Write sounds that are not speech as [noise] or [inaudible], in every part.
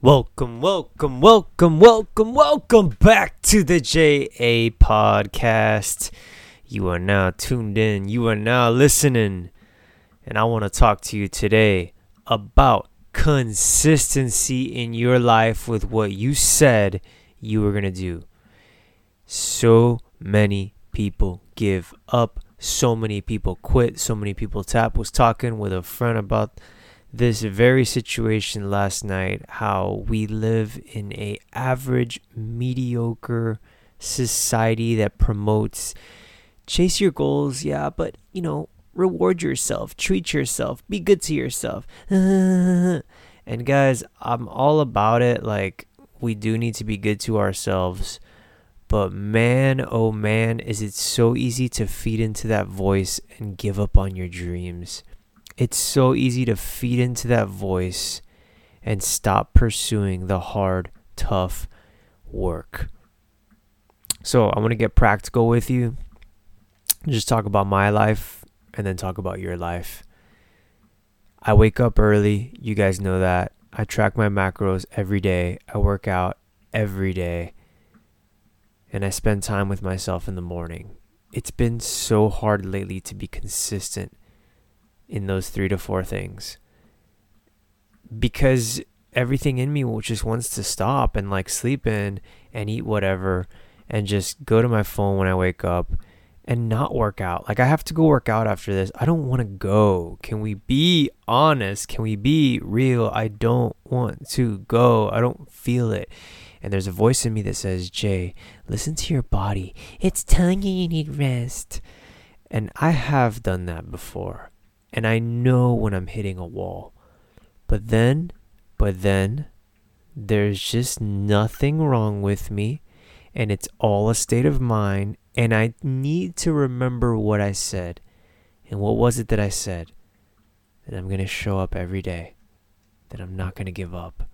Welcome, welcome, welcome, welcome, welcome back to the JA podcast. You are now tuned in, you are now listening, and I want to talk to you today about consistency in your life with what you said you were going to do. So many people give up, so many people quit, so many people tap. Was talking with a friend about this very situation last night how we live in a average mediocre society that promotes chase your goals yeah but you know reward yourself treat yourself be good to yourself. [laughs] And guys i'm all about it like we do need to be good to ourselves but man oh man is it so easy to feed into that voice and give up on your dreams it's so easy to feed into that voice and stop pursuing the hard, tough work. So, I want to get practical with you. Just talk about my life and then talk about your life. I wake up early. You guys know that. I track my macros every day. I work out every day. And I spend time with myself in the morning. It's been so hard lately to be consistent in those three to four things because everything in me just wants to stop and like sleep in and eat whatever and just go to my phone when I wake up and not work out. Like I have to go work out after this. I don't want to go. Can we be honest? Can we be real? I don't want to go. I don't feel it. And there's a voice in me that says, "Jay, listen to your body. It's telling you you need rest." And I have done that before and I know when I'm hitting a wall. But then, but then, there's just nothing wrong with me, and it's all a state of mind, and I need to remember what I said. And what was it that I said? That I'm going to show up every day, that I'm not going to give up.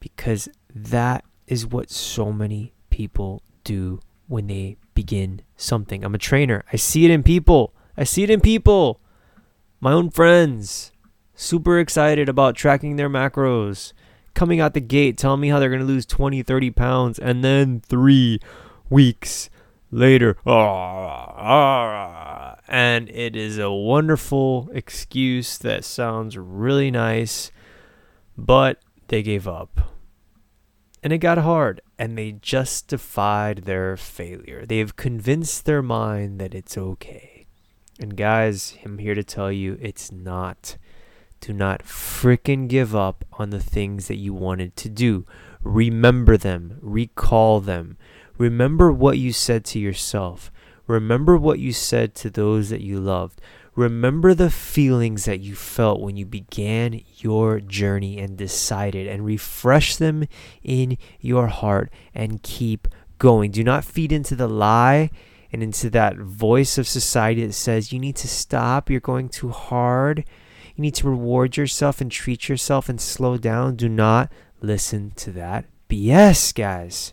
Because that is what so many people do when they begin something. I'm a trainer. I see it in people. I see it in people my own friends, super excited about tracking their macros, coming out the gate, telling me how they're going to lose 20, 30 pounds, and then three weeks later, ah, ah, and it is a wonderful excuse that sounds really nice, but they gave up. And it got hard, and they justified their failure. They've convinced their mind that it's okay. And guys, I'm here to tell you it's not. Do not fricking give up on the things that you wanted to do. Remember them, recall them. Remember what you said to yourself. Remember what you said to those that you loved. Remember the feelings that you felt when you began your journey and decided, and refresh them in your heart and keep going. Do not feed into the lie and into that voice of society that says you need to stop, you're going too hard, you need to reward yourself and treat yourself and slow down. Do not listen to that BS, guys.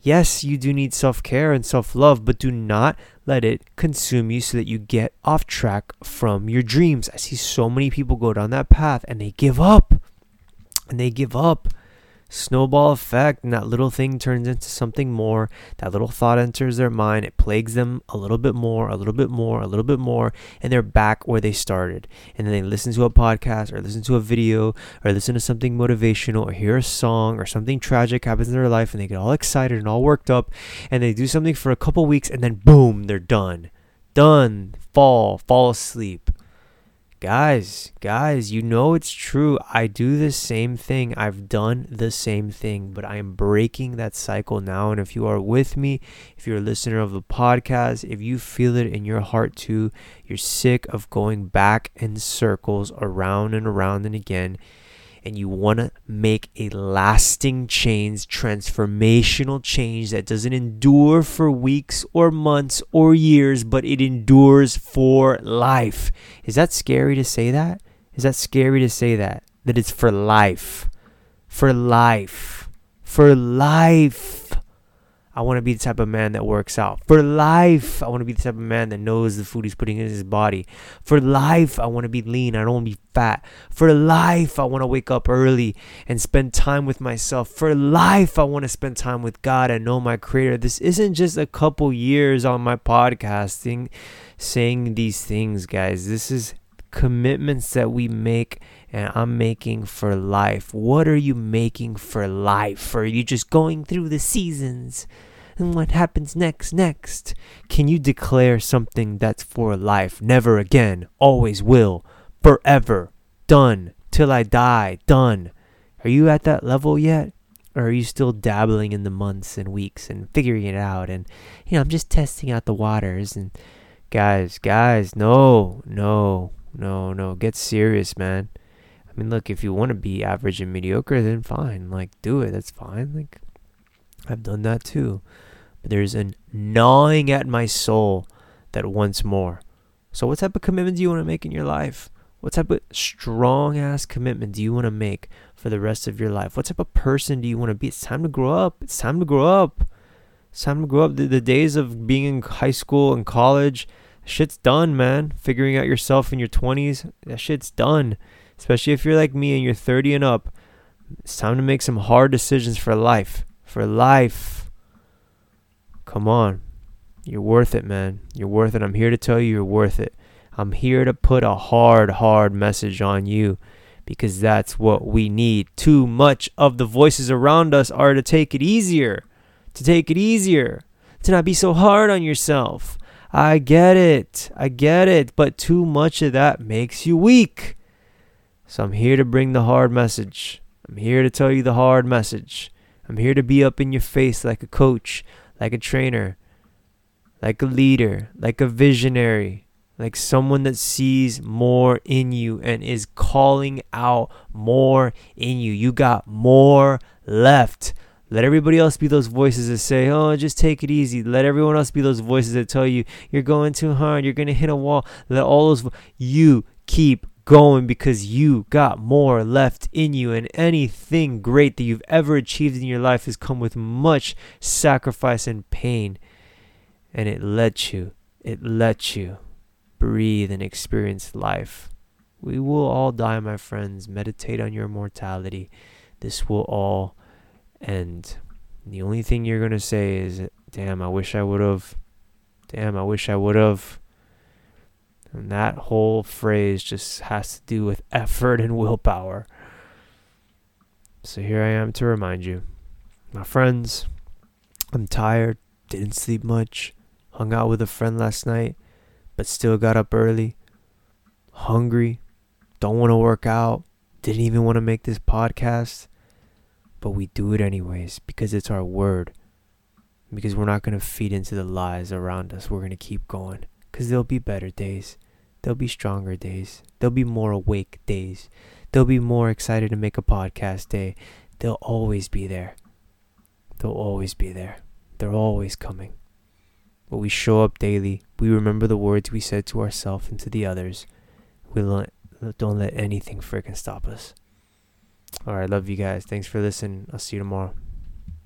Yes, you do need self care and self love, but do not let it consume you so that you get off track from your dreams. I see so many people go down that path and they give up. And they give up snowball effect and that little thing turns into something more. That little thought enters their mind. It plagues them a little bit more a little bit more a little bit more and they're back where they started. And then they listen to a podcast or listen to a video or listen to something motivational or hear a song or something tragic happens in their life and they get all excited and all worked up and they do something for a couple weeks and then boom they're done. Done. Fall. Fall asleep Guys, guys, you know it's true. I do the same thing. I've done the same thing, but I am breaking that cycle now. And if you are with me, if you're a listener of the podcast, if you feel it in your heart too, you're sick of going back in circles around and around and again and you want to make a lasting change, transformational change that doesn't endure for weeks or months or years, but it endures for life. Is that scary to say that? Is that scary to say that? That it's for life. For life. For life. I want to be the type of man that works out. For life, I want to be the type of man that knows the food he's putting in his body. For life, I want to be lean. I don't want to be fat. For life, I want to wake up early and spend time with myself. For life, I want to spend time with God and know my creator. This isn't just a couple years on my podcasting saying these things, guys. This is commitments that we make and I'm making for life. What are you making for life? Are you just going through the seasons? And what happens next? Next. Can you declare something that's for life? Never again. Always will. Forever. Done. Till I die. Done. Are you at that level yet? Or are you still dabbling in the months and weeks and figuring it out? And, you know, I'm just testing out the waters. And, guys, guys, no, no, no, no. Get serious, man. I mean, look, if you want to be average and mediocre, then fine. Like, do it. That's fine. Like, I've done that too. But there's a gnawing at my soul that wants more. So, what type of commitment do you want to make in your life? What type of strong ass commitment do you want to make for the rest of your life? What type of person do you want to be? It's time to grow up. It's time to grow up. It's time to grow up. The, the days of being in high school and college, shit's done, man. Figuring out yourself in your 20s, that shit's done especially if you're like me and you're 30 and up, it's time to make some hard decisions for life. For life. Come on. You're worth it, man. You're worth it. I'm here to tell you you're worth it. I'm here to put a hard, hard message on you because that's what we need. Too much of the voices around us are to take it easier, to take it easier, to not be so hard on yourself. I get it. I get it. But too much of that makes you weak. So I'm here to bring the hard message. I'm here to tell you the hard message. I'm here to be up in your face like a coach, like a trainer, like a leader, like a visionary, like someone that sees more in you and is calling out more in you. You got more left. Let everybody else be those voices that say, oh, just take it easy. Let everyone else be those voices that tell you, you're going too hard, you're going to hit a wall. Let all those, vo- you keep going because you got more left in you. And anything great that you've ever achieved in your life has come with much sacrifice and pain. And it lets you it lets you breathe and experience life. We will all die my friends. Meditate on your mortality. This will all end. The only thing you're going to say is damn i wish i would have damn i wish i would have and that whole phrase just has to do with effort and willpower. So here I am to remind you. My friends, I'm tired, didn't sleep much, hung out with a friend last night, but still got up early, hungry, don't want to work out, didn't even want to make this podcast, but we do it anyways because it's our word. Because we're not going to feed into the lies around us. We're going to keep going because there'll be better days. There'll be stronger days. There'll be more awake days. There'll be more excited to make a podcast day. They'll always be there. They'll always be there. They're always coming. But we show up daily. We remember the words we said to ourselves and to the others. We don't let anything freaking stop us. All right, love you guys. Thanks for listening. I'll see you tomorrow.